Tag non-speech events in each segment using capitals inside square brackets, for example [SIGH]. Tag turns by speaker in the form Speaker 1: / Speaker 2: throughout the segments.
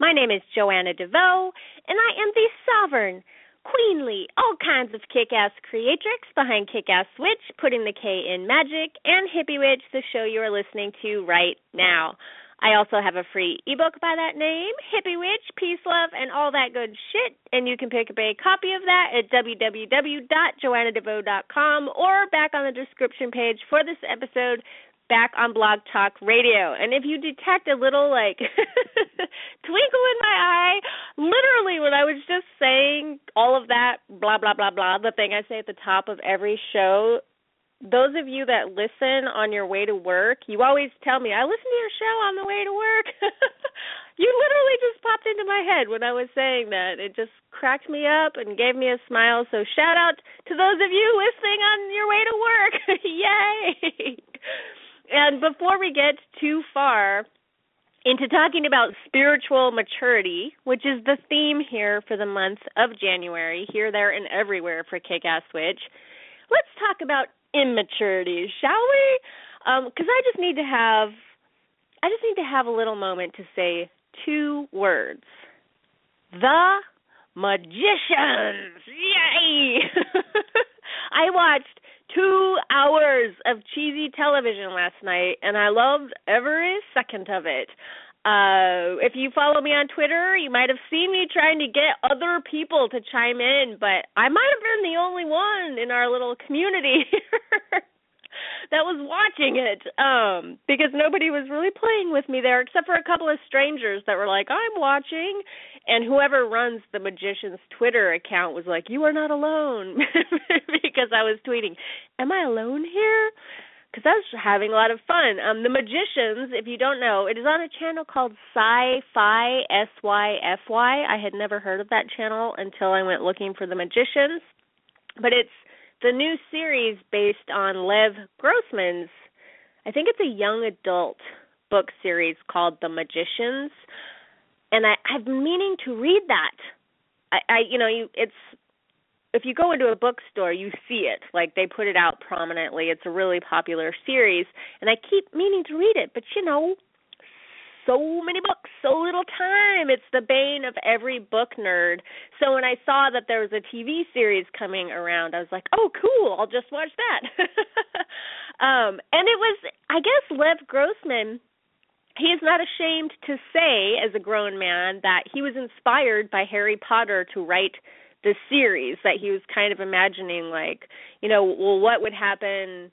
Speaker 1: My name is Joanna DeVoe, and I am the sovereign, queenly, all kinds of kick ass creatrix behind Kick Ass Witch, putting the K in magic, and Hippie Witch, the show you are listening to right now. I also have a free ebook by that name, Hippie Witch, Peace, Love, and all that good shit. And you can pick up a copy of that at www.joannadevoe.com or back on the description page for this episode back on Blog Talk Radio. And if you detect a little like [LAUGHS] twinkle in my eye, literally when I was just saying all of that blah blah blah blah, the thing I say at the top of every show, those of you that listen on your way to work, you always tell me, I listen to your show on the way to work. [LAUGHS] you literally just popped into my head when I was saying that. It just cracked me up and gave me a smile. So shout out to those of you listening on your way to work. [LAUGHS] Yay! And before we get too far into talking about spiritual maturity, which is the theme here for the month of January, here, there, and everywhere for Kick Ass Witch, let's talk about immaturity, shall we? Because um, I just need to have, I just need to have a little moment to say two words: the magicians. Yay! [LAUGHS] I watched two hours of cheesy television last night, and I loved every second of it. Uh, if you follow me on Twitter, you might have seen me trying to get other people to chime in, but I might have been the only one in our little community [LAUGHS] that was watching it um because nobody was really playing with me there except for a couple of strangers that were like i'm watching and whoever runs the magician's twitter account was like you are not alone [LAUGHS] because i was tweeting am i alone here because I was having a lot of fun. Um, the Magicians, if you don't know, it is on a channel called Sci-Fi S Y F Y. I had never heard of that channel until I went looking for the Magicians, but it's the new series based on Lev Grossman's, I think it's a young adult book series called The Magicians, and I, I've been meaning to read that. I, I you know, you it's if you go into a bookstore, you see it. Like they put it out prominently. It's a really popular series, and I keep meaning to read it, but you know, so many books, so little time. It's the bane of every book nerd. So when I saw that there was a TV series coming around, I was like, "Oh, cool! I'll just watch that." [LAUGHS] um, and it was, I guess, Lev Grossman. He is not ashamed to say, as a grown man, that he was inspired by Harry Potter to write the series. That he was kind of imagining, like, you know, well, what would happen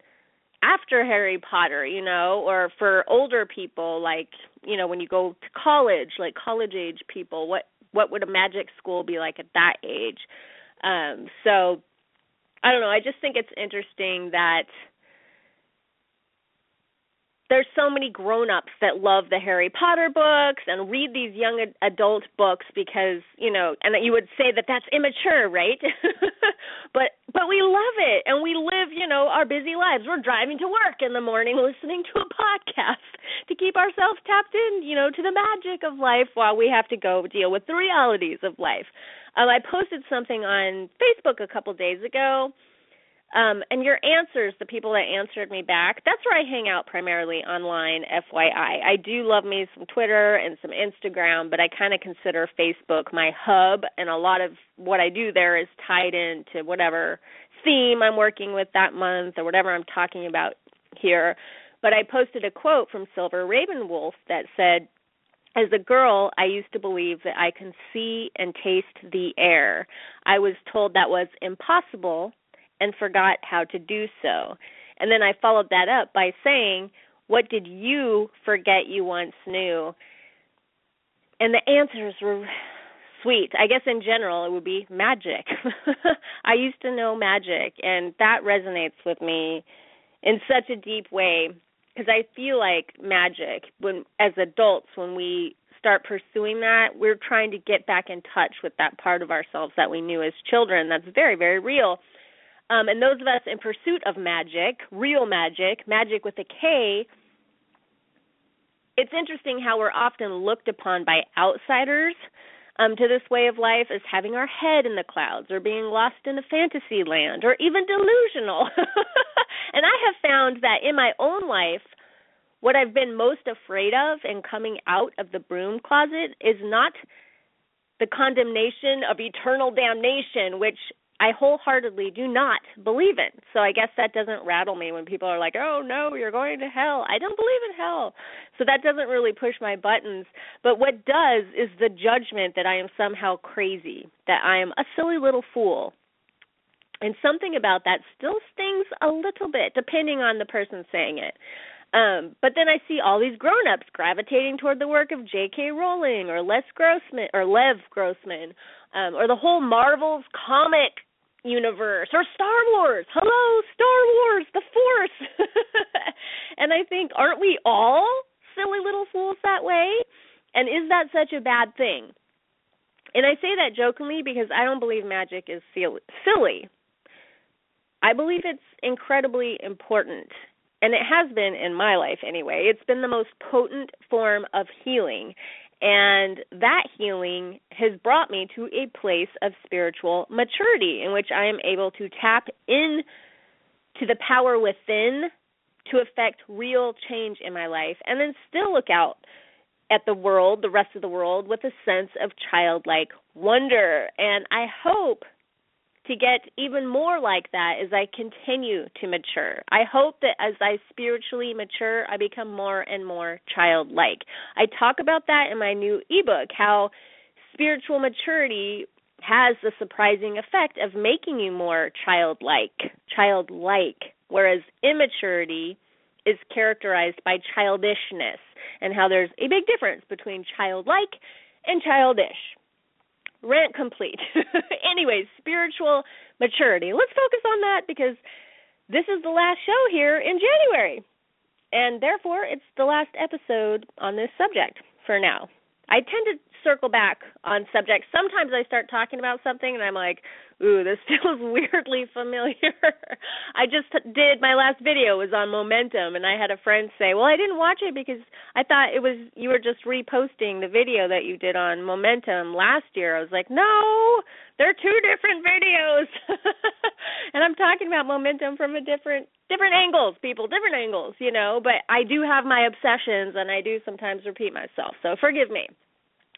Speaker 1: after Harry Potter, you know, or for older people like, you know, when you go to college, like college age people, what what would a magic school be like at that age? Um so I don't know, I just think it's interesting that there's so many grown-ups that love the Harry Potter books and read these young adult books because, you know, and you would say that that's immature, right? [LAUGHS] but but we love it and we live, you know, our busy lives. We're driving to work in the morning listening to a podcast to keep ourselves tapped in, you know, to the magic of life while we have to go deal with the realities of life. Um, I posted something on Facebook a couple days ago um, and your answers, the people that answered me back, that's where I hang out primarily online, FYI. I do love me some Twitter and some Instagram, but I kind of consider Facebook my hub, and a lot of what I do there is tied into whatever theme I'm working with that month or whatever I'm talking about here. But I posted a quote from Silver Ravenwolf that said, as a girl, I used to believe that I can see and taste the air. I was told that was impossible and forgot how to do so. And then I followed that up by saying, What did you forget you once knew? And the answers were sweet. I guess in general it would be magic. [LAUGHS] I used to know magic, and that resonates with me in such a deep way because I feel like magic when as adults when we start pursuing that, we're trying to get back in touch with that part of ourselves that we knew as children that's very, very real. Um, and those of us in pursuit of magic, real magic, magic with a K, it's interesting how we're often looked upon by outsiders um, to this way of life as having our head in the clouds or being lost in a fantasy land or even delusional. [LAUGHS] and I have found that in my own life, what I've been most afraid of in coming out of the broom closet is not the condemnation of eternal damnation, which I wholeheartedly do not believe in. So I guess that doesn't rattle me when people are like, "Oh no, you're going to hell." I don't believe in hell. So that doesn't really push my buttons. But what does is the judgment that I am somehow crazy, that I am a silly little fool. And something about that still stings a little bit depending on the person saying it. Um, but then I see all these grown-ups gravitating toward the work of J.K. Rowling or Les Grossman or Lev Grossman, um, or the whole Marvel's comic universe or Star Wars. Hello, Star Wars, the Force. [LAUGHS] and I think, aren't we all silly little fools that way? And is that such a bad thing? And I say that jokingly because I don't believe magic is silly. I believe it's incredibly important. And it has been in my life anyway. It's been the most potent form of healing. And that healing has brought me to a place of spiritual maturity in which I am able to tap in to the power within to affect real change in my life and then still look out at the world, the rest of the world, with a sense of childlike wonder. And I hope to get even more like that as I continue to mature. I hope that as I spiritually mature, I become more and more childlike. I talk about that in my new ebook how spiritual maturity has the surprising effect of making you more childlike, childlike, whereas immaturity is characterized by childishness and how there's a big difference between childlike and childish rant complete. [LAUGHS] Anyways, spiritual maturity. Let's focus on that because this is the last show here in January. And therefore, it's the last episode on this subject for now. I tend to circle back on subjects. Sometimes I start talking about something and I'm like, ooh, this [LAUGHS] feels weirdly familiar. I just did my last video was on momentum and I had a friend say, "Well, I didn't watch it because I thought it was you were just reposting the video that you did on momentum last year." I was like, "No, they're two different videos." [LAUGHS] and I'm talking about momentum from a different different angles, people, different angles, you know, but I do have my obsessions and I do sometimes repeat myself. So forgive me.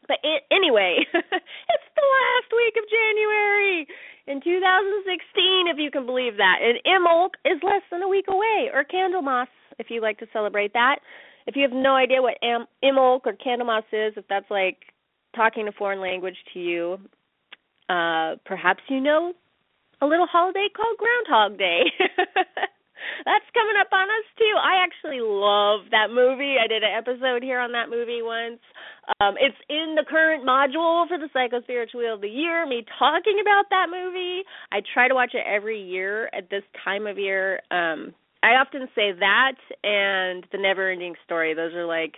Speaker 1: But it, anyway, [LAUGHS] it's the last week of January in 2016, if you can believe that. And Imbolc is less than a week away, or Candlemas, if you like to celebrate that. If you have no idea what Imbolc or Candlemas is, if that's like talking a foreign language to you, uh, perhaps you know a little holiday called Groundhog Day. [LAUGHS] That's coming up on us too. I actually love that movie. I did an episode here on that movie once. Um, it's in the current module for the Psycho Spiritual Wheel of the Year. Me talking about that movie. I try to watch it every year at this time of year. Um, I often say that and the Never Ending Story. Those are like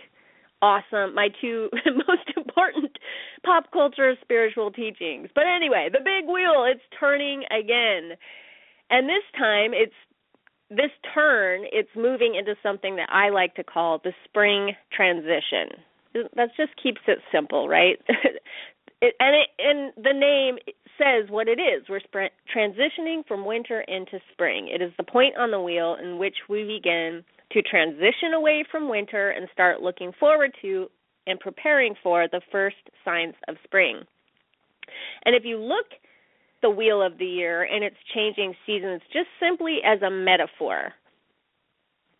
Speaker 1: awesome. My two [LAUGHS] most important pop culture spiritual teachings. But anyway, the big wheel, it's turning again. And this time it's this turn, it's moving into something that I like to call the spring transition. That just keeps it simple, right? [LAUGHS] it, and it, and the name says what it is. We're transitioning from winter into spring. It is the point on the wheel in which we begin to transition away from winter and start looking forward to and preparing for the first signs of spring. And if you look the wheel of the year and its changing seasons just simply as a metaphor.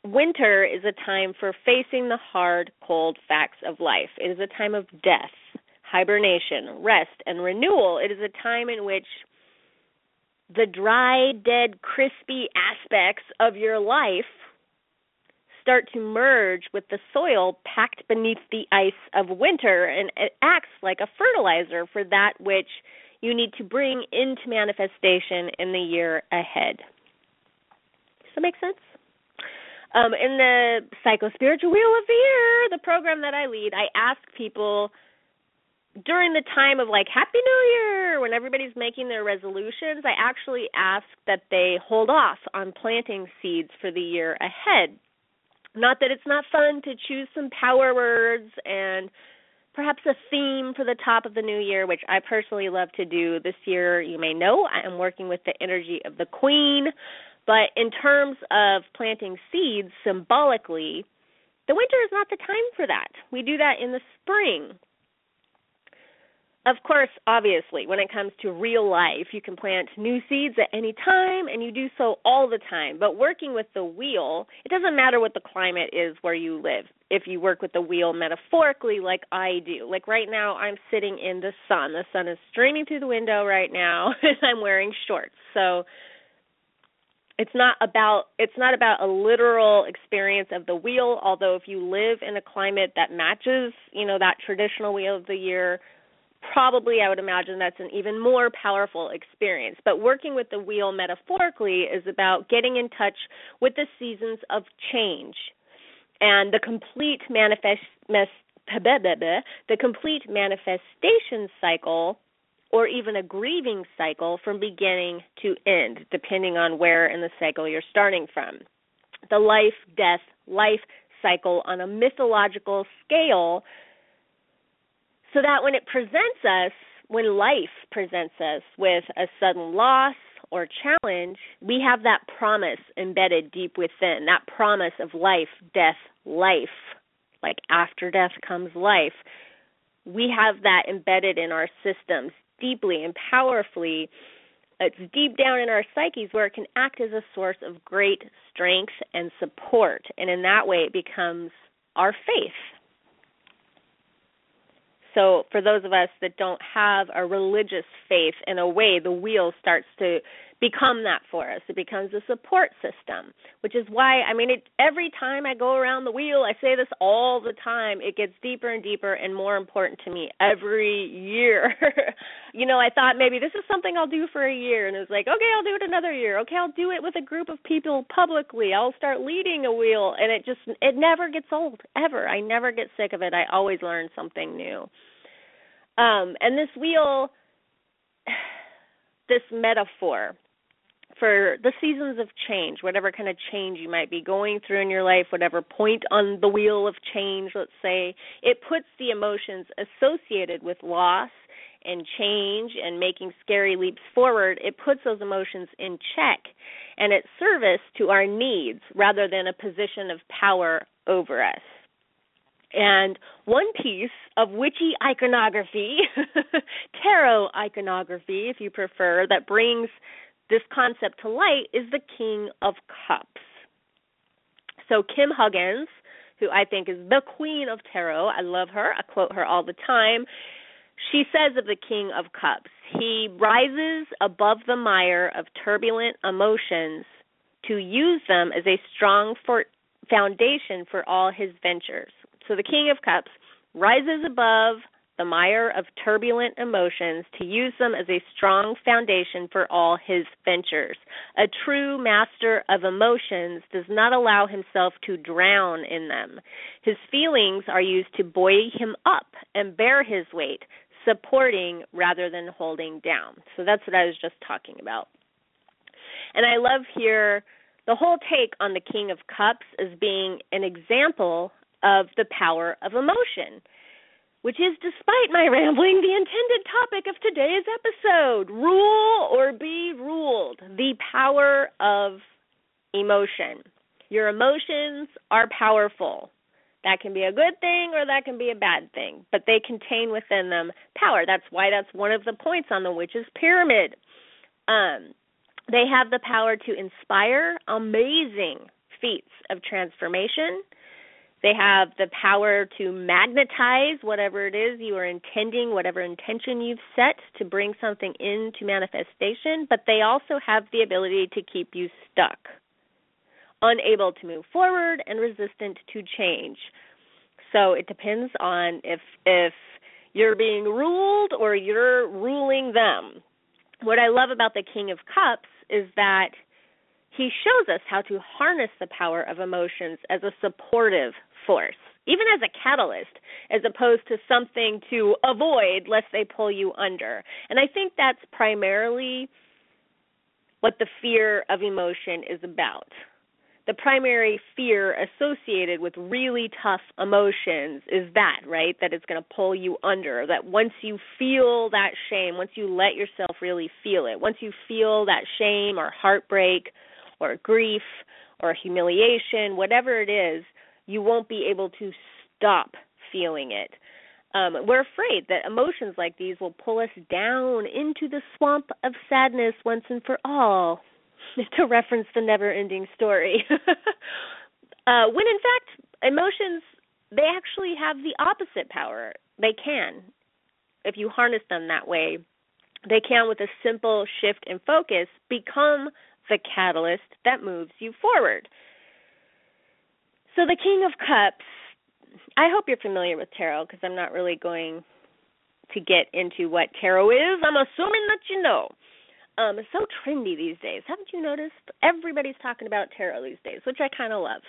Speaker 1: Winter is a time for facing the hard, cold facts of life. It is a time of death, hibernation, rest, and renewal. It is a time in which the dry, dead, crispy aspects of your life start to merge with the soil packed beneath the ice of winter, and it acts like a fertilizer for that which you need to bring into manifestation in the year ahead. Does that make sense? Um, in the Psycho Spiritual Wheel of Year, the program that I lead, I ask people during the time of like Happy New Year, when everybody's making their resolutions, I actually ask that they hold off on planting seeds for the year ahead. Not that it's not fun to choose some power words and perhaps a theme for the top of the new year, which I personally love to do. This year, you may know, I am working with the energy of the Queen. But in terms of planting seeds symbolically, the winter is not the time for that. We do that in the spring of course, obviously, when it comes to real life, you can plant new seeds at any time and you do so all the time. But working with the wheel, it doesn't matter what the climate is where you live. If you work with the wheel metaphorically, like I do, like right now, I'm sitting in the sun. The sun is streaming through the window right now, [LAUGHS] and I'm wearing shorts. So it's not about it's not about a literal experience of the wheel although if you live in a climate that matches you know that traditional wheel of the year probably I would imagine that's an even more powerful experience. But working with the wheel metaphorically is about getting in touch with the seasons of change and the complete manifest [LAUGHS] the complete manifestation cycle or even a grieving cycle from beginning to end depending on where in the cycle you're starting from. The life death life cycle on a mythological scale so that when it presents us, when life presents us with a sudden loss or challenge, we have that promise embedded deep within, that promise of life, death, life. Like after death comes life. We have that embedded in our systems deeply and powerfully. It's deep down in our psyches where it can act as a source of great strength and support. And in that way, it becomes our faith so, for those of us that don't have a religious faith, in a way, the wheel starts to become that for us. It becomes a support system, which is why, I mean, it, every time I go around the wheel, I say this all the time, it gets deeper and deeper and more important to me every year. [LAUGHS] you know, I thought maybe this is something I'll do for a year, and it was like, okay, I'll do it another year. Okay, I'll do it with a group of people publicly. I'll start leading a wheel, and it just, it never gets old, ever. I never get sick of it. I always learn something new. Um, and this wheel, [SIGHS] this metaphor for the seasons of change, whatever kind of change you might be going through in your life, whatever point on the wheel of change, let's say, it puts the emotions associated with loss and change and making scary leaps forward, it puts those emotions in check and it's service to our needs rather than a position of power over us. And one piece of witchy iconography, [LAUGHS] tarot iconography, if you prefer, that brings this concept to light is the King of Cups. So, Kim Huggens, who I think is the queen of tarot, I love her, I quote her all the time. She says of the King of Cups, he rises above the mire of turbulent emotions to use them as a strong for- foundation for all his ventures. So the King of Cups rises above the mire of turbulent emotions to use them as a strong foundation for all his ventures. A true master of emotions does not allow himself to drown in them. His feelings are used to buoy him up and bear his weight, supporting rather than holding down. So that's what I was just talking about. And I love here the whole take on the King of Cups as being an example of the power of emotion, which is, despite my rambling, the intended topic of today's episode rule or be ruled, the power of emotion. Your emotions are powerful. That can be a good thing or that can be a bad thing, but they contain within them power. That's why that's one of the points on the witch's pyramid. Um, they have the power to inspire amazing feats of transformation they have the power to magnetize whatever it is you are intending, whatever intention you've set to bring something into manifestation, but they also have the ability to keep you stuck, unable to move forward and resistant to change. So it depends on if if you're being ruled or you're ruling them. What I love about the King of Cups is that he shows us how to harness the power of emotions as a supportive force, even as a catalyst, as opposed to something to avoid lest they pull you under. And I think that's primarily what the fear of emotion is about the primary fear associated with really tough emotions is that, right? That it's going to pull you under. That once you feel that shame, once you let yourself really feel it, once you feel that shame or heartbreak or grief or humiliation, whatever it is, you won't be able to stop feeling it. Um, we're afraid that emotions like these will pull us down into the swamp of sadness once and for all. [LAUGHS] to reference the never-ending story. [LAUGHS] uh, when in fact, emotions they actually have the opposite power. They can, if you harness them that way, they can, with a simple shift in focus, become the catalyst that moves you forward. So, the King of Cups, I hope you're familiar with tarot because I'm not really going to get into what tarot is. I'm assuming that you know. Um, it's so trendy these days. Haven't you noticed? Everybody's talking about tarot these days, which I kind of love.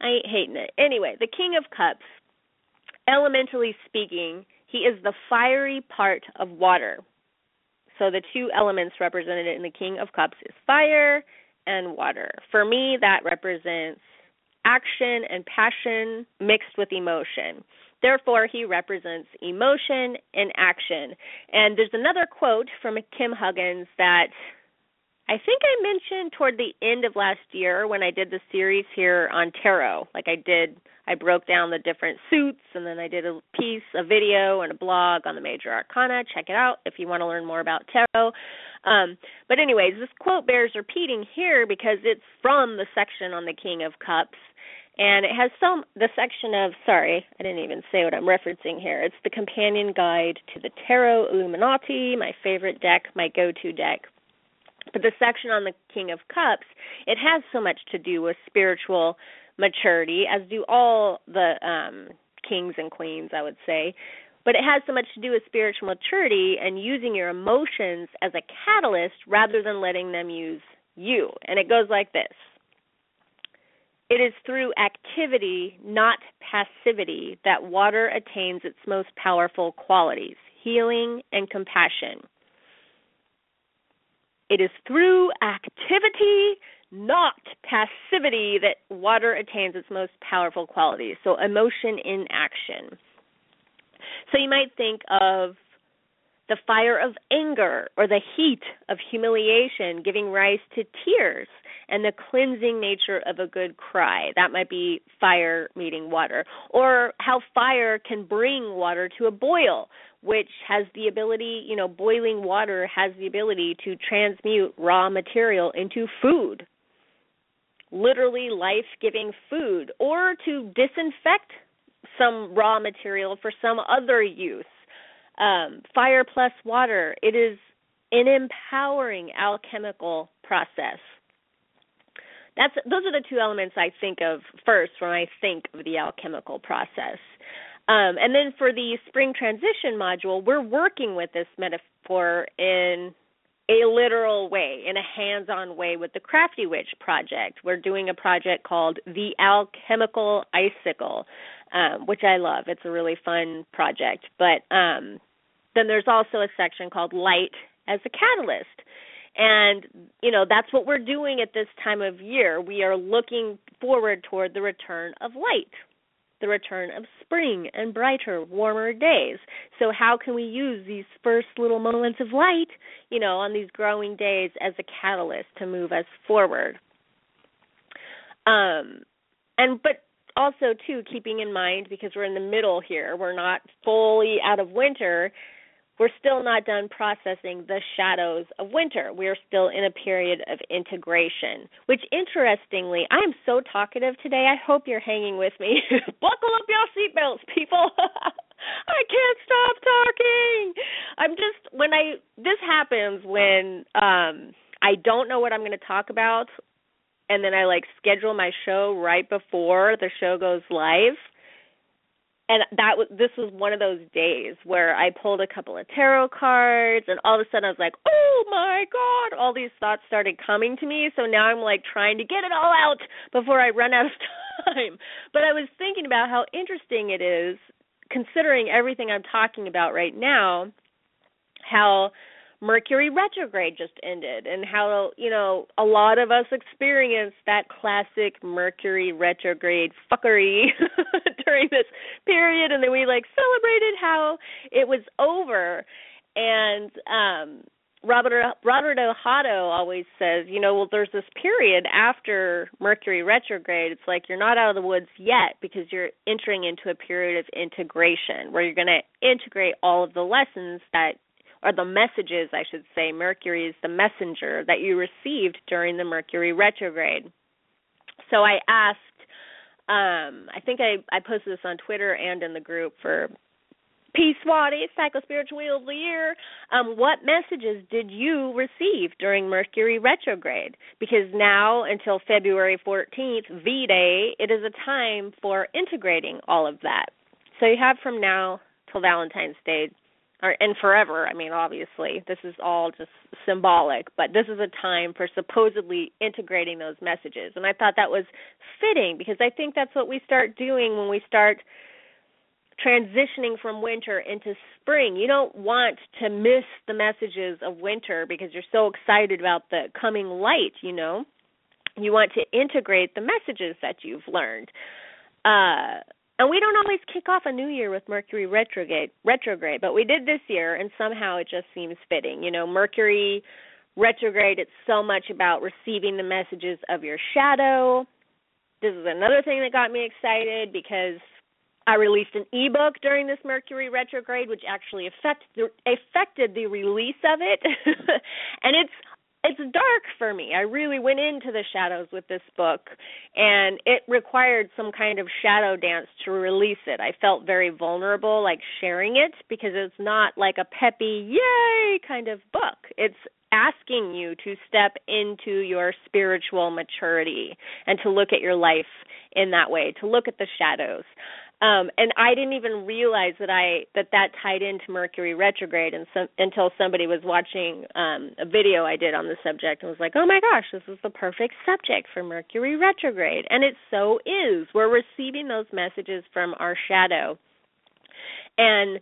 Speaker 1: I ain't hating it. Anyway, the King of Cups, elementally speaking, he is the fiery part of water. So the two elements represented in the King of Cups is fire and water. For me, that represents action and passion mixed with emotion. Therefore, he represents emotion and action. And there's another quote from Kim Huggens that I think I mentioned toward the end of last year when I did the series here on tarot. Like I did, I broke down the different suits and then I did a piece, a video, and a blog on the major arcana. Check it out if you want to learn more about tarot. Um, but, anyways, this quote bears repeating here because it's from the section on the King of Cups and it has some the section of sorry i didn't even say what i'm referencing here. It's the companion guide to the tarot illuminati my favorite deck my go to deck. But the section on the king of cups it has so much to do with spiritual maturity as do all the um kings and queens i would say. But it has so much to do with spiritual maturity and using your emotions as a catalyst rather than letting them use you. And it goes like this it is through activity, not passivity, that water attains its most powerful qualities healing and compassion. It is through activity, not passivity, that water attains its most powerful qualities. So, emotion in action. So, you might think of the fire of anger or the heat of humiliation giving rise to tears and the cleansing nature of a good cry. That might be fire meeting water. Or how fire can bring water to a boil, which has the ability, you know, boiling water has the ability to transmute raw material into food. Literally life giving food, or to disinfect some raw material for some other use. Um, fire plus water, it is an empowering alchemical process that's those are the two elements I think of first when I think of the alchemical process. Um, and then for the spring transition module, we're working with this metaphor in a literal way, in a hands on way with the Crafty Witch project. We're doing a project called The Alchemical Icicle, um, which I love. It's a really fun project. But um, then there's also a section called Light as a Catalyst. And, you know, that's what we're doing at this time of year. We are looking forward toward the return of light, the return of spring and brighter, warmer days. So, how can we use these first little moments of light, you know, on these growing days as a catalyst to move us forward? Um, and, but also, too, keeping in mind, because we're in the middle here, we're not fully out of winter we're still not done processing the shadows of winter. We're still in a period of integration, which interestingly, I am so talkative today. I hope you're hanging with me. [LAUGHS] Buckle up your seatbelts, people. [LAUGHS] I can't stop talking. I'm just when I this happens when um I don't know what I'm going to talk about and then I like schedule my show right before the show goes live and that was this was one of those days where I pulled a couple of tarot cards and all of a sudden I was like, "Oh my god, all these thoughts started coming to me." So now I'm like trying to get it all out before I run out of [LAUGHS] time. But I was thinking about how interesting it is considering everything I'm talking about right now, how Mercury retrograde just ended and how, you know, a lot of us experienced that classic Mercury retrograde fuckery [LAUGHS] during this period and then we like celebrated how it was over and um Robert Robert Ohotto always says, you know, well, there's this period after Mercury retrograde. It's like you're not out of the woods yet because you're entering into a period of integration where you're going to integrate all of the lessons that, or the messages, I should say. Mercury is the messenger that you received during the Mercury retrograde. So I asked um I think I I posted this on Twitter and in the group for Peace Swati, Psycho Spiritual Wheel of the Year. Um, what messages did you receive during Mercury retrograde? Because now until February 14th, V Day, it is a time for integrating all of that. So you have from now till Valentine's Day, or and forever. I mean, obviously, this is all just symbolic, but this is a time for supposedly integrating those messages. And I thought that was fitting because I think that's what we start doing when we start transitioning from winter into spring. You don't want to miss the messages of winter because you're so excited about the coming light, you know. You want to integrate the messages that you've learned. Uh and we don't always kick off a new year with Mercury retrograde retrograde, but we did this year and somehow it just seems fitting. You know, Mercury retrograde it's so much about receiving the messages of your shadow. This is another thing that got me excited because I released an ebook during this Mercury retrograde, which actually the, affected the release of it, [LAUGHS] and it's it's dark for me. I really went into the shadows with this book, and it required some kind of shadow dance to release it. I felt very vulnerable, like sharing it, because it's not like a peppy yay kind of book. It's asking you to step into your spiritual maturity and to look at your life in that way, to look at the shadows. Um, and I didn't even realize that I that that tied into Mercury retrograde and some, until somebody was watching um, a video I did on the subject and was like, "Oh my gosh, this is the perfect subject for Mercury retrograde." And it so is. We're receiving those messages from our shadow. And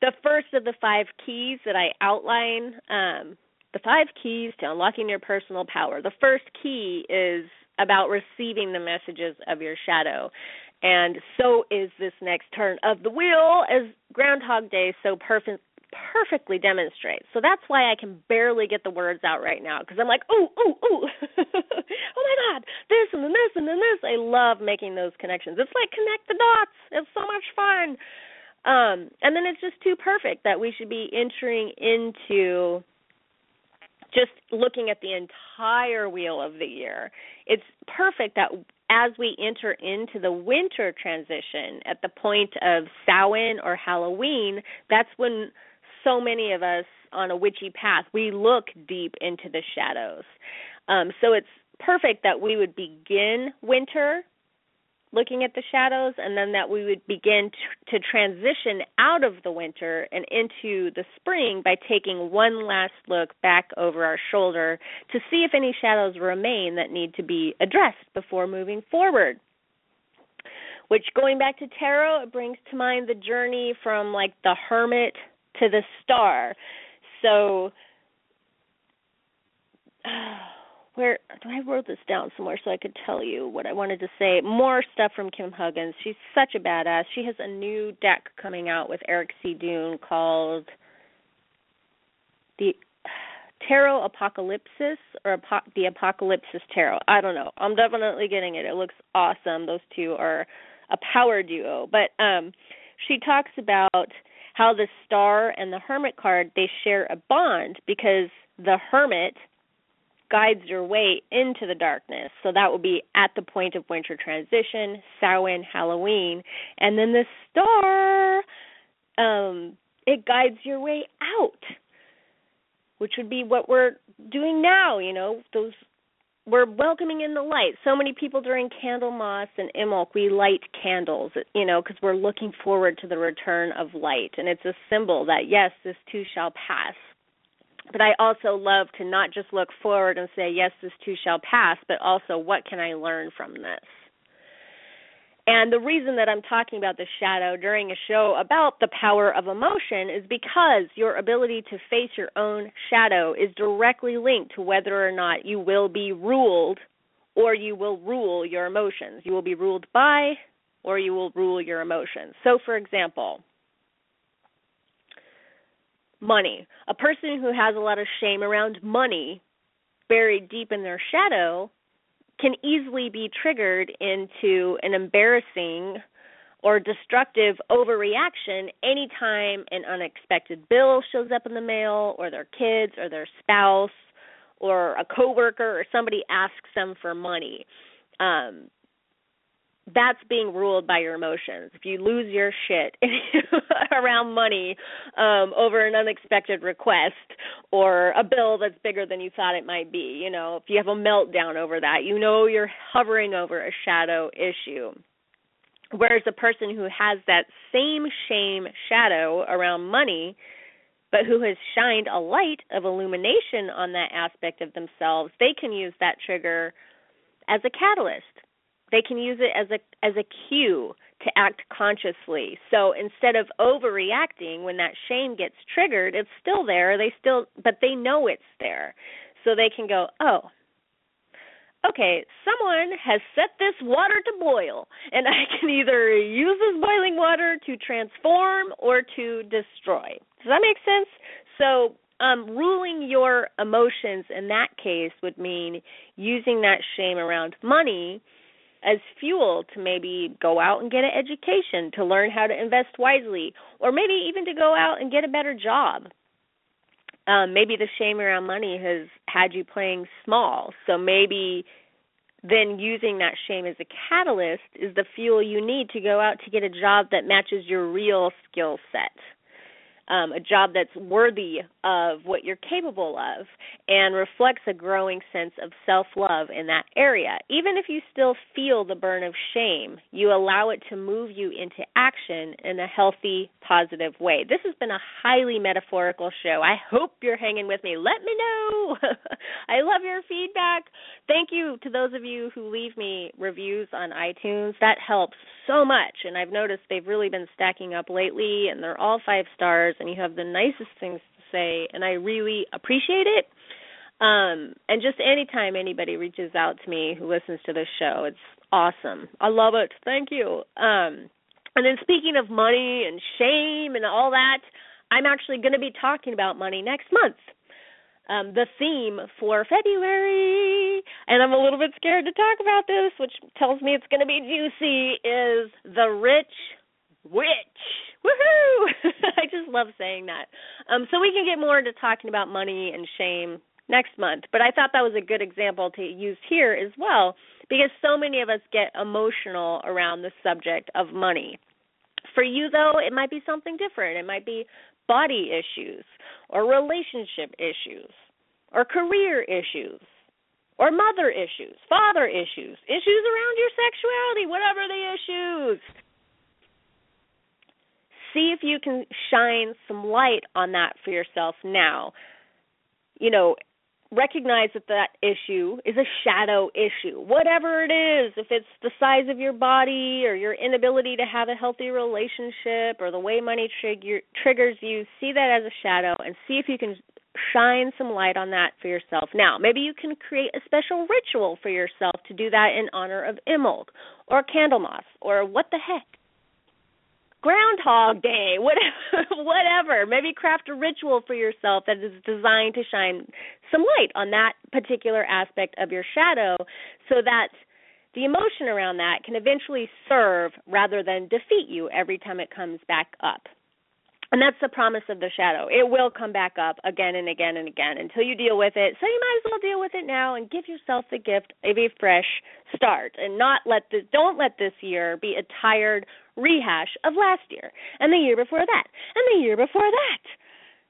Speaker 1: the first of the five keys that I outline, um, the five keys to unlocking your personal power. The first key is about receiving the messages of your shadow. And so is this next turn of the wheel, as Groundhog Day so perfect perfectly demonstrates. So that's why I can barely get the words out right now because I'm like, ooh, ooh, ooh, [LAUGHS] oh my God, this and then this and then this. I love making those connections. It's like connect the dots. It's so much fun. Um, and then it's just too perfect that we should be entering into just looking at the entire wheel of the year. It's perfect that as we enter into the winter transition at the point of Samhain or Halloween, that's when so many of us on a witchy path, we look deep into the shadows. Um, so it's perfect that we would begin winter looking at the shadows, and then that we would begin to, to transition out of the winter and into the spring by taking one last look back over our shoulder to see if any shadows remain that need to be addressed before moving forward. Which, going back to tarot, it brings to mind the journey from like the hermit to the star. So, [SIGHS] uh, where I wrote this down somewhere so I could tell you what I wanted to say. More stuff from Kim Huggens. She's such a badass. She has a new deck coming out with Erik C. Dunne called the Tarot Apocalypsis or Apo- the Apocalypsis Tarot. I don't know. I'm definitely getting it. It looks awesome. Those two are a power duo. But um she talks about how the star and the hermit card they share a bond because the hermit guides your way into the darkness. So that will be at the point of winter transition, Samhain, Halloween, and then the star um it guides your way out. Which would be what we're doing now, you know, those we're welcoming in the light. So many people during Candlemas and Imbolc, we light candles, you know, because we're looking forward to the return of light. And it's a symbol that, yes, this too shall pass but I also love to not just look forward and say, yes, this too shall pass, but also what can I learn from this? And the reason that I'm talking about the shadow during a show about the power of emotion is because your ability to face your own shadow is directly linked to whether or not you will be ruled or you will rule your emotions. You will be ruled by or you will rule your emotions. So, for example, money. A person who has a lot of shame around money buried deep in their shadow can easily be triggered into an embarrassing or destructive overreaction anytime an unexpected bill shows up in the mail or their kids or their spouse or a coworker or somebody asks them for money. Um, that's being ruled by your emotions. If you lose your shit [LAUGHS] around money um over an unexpected request or a bill that's bigger than you thought it might be, you know, if you have a meltdown over that, you know you're hovering over a shadow issue. Whereas a person who has that same shame shadow around money but who has shined a light of illumination on that aspect of themselves, they can use that trigger as a catalyst they can use it as a as a cue to act consciously. So instead of overreacting when that shame gets triggered, it's still there. They still but they know it's there. So they can go, "Oh, okay, someone has set this water to boil, and I can either use this boiling water to transform or to destroy. Does that make sense? So, um, ruling your emotions in that case would mean using that shame around money as fuel to maybe go out and get an education, to learn how to invest wisely, or maybe even to go out and get a better job. Um, maybe the shame around money has had you playing small, so maybe then using that shame as a catalyst is the fuel you need to go out to get a job that matches your real skill set um, a job that's worthy of what you're capable of and reflects a growing sense of self love in that area. Even if you still feel the burn of shame, you allow it to move you into action in a healthy, positive way. This has been a highly metaphorical show. I hope you're hanging with me. Let me know. [LAUGHS] I love your feedback. Thank you to those of you who leave me reviews on iTunes. That helps so much, and I've noticed they've really been stacking up lately, and they're all five stars and you have the nicest things say and I really appreciate it. Um and just anytime anybody reaches out to me who listens to this show, it's awesome. I love it. Thank you. Um and then speaking of money and shame and all that, I'm actually going to be talking about money next month. Um, the theme for February, and I'm a little bit scared to talk about this, which tells me it's going to be juicy, is the rich witch. Woohoo! [LAUGHS] I just love saying that. Um, so we can get more into talking about money and shame next month. But I thought that was a good example to use here as well, because so many of us get emotional around the subject of money. For you, though, it might be something different. It might be body issues, or relationship issues, or career issues, or mother issues, father issues, issues around your sexuality, whatever the issues see if you can shine some light on that for yourself now. You know, recognize that that issue is a shadow issue, whatever it is, if it's the size of your body or your inability to have a healthy relationship or the way money trigger, triggers you, see that as a shadow and see if you can shine some light on that for yourself. Now, maybe you can create a special ritual for yourself to do that in honor of Imbolc or Candlemas or what the heck. Groundhog Day, [LAUGHS] whatever, whatever. Maybe craft a ritual for yourself that is designed to shine some light on that particular aspect of your shadow so that the emotion around that can eventually serve rather than defeat you every time it comes back up. And that's the promise of the shadow. It will come back up again and again and again until you deal with it. So you might as well deal with it now and give yourself the gift of a fresh start and not let this don't let this year be a tired rehash of last year and the year before that and the year before that.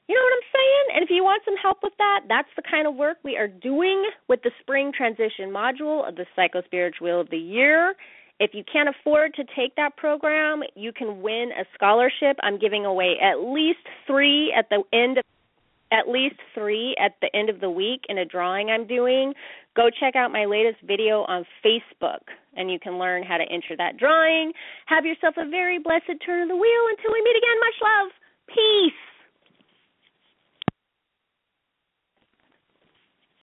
Speaker 1: You know what I'm saying? And if you want some help with that, that's the kind of work we are doing with the spring transition module of the Psychospiritual Wheel of the Year. If you can't afford to take that program, you can win a scholarship. I'm giving away at least three at the end of at least three at the end of the week in a drawing I'm doing, go check out my latest video on Facebook and you can learn how to enter that drawing. Have yourself a very blessed turn of the wheel until we meet again. Much love. Peace.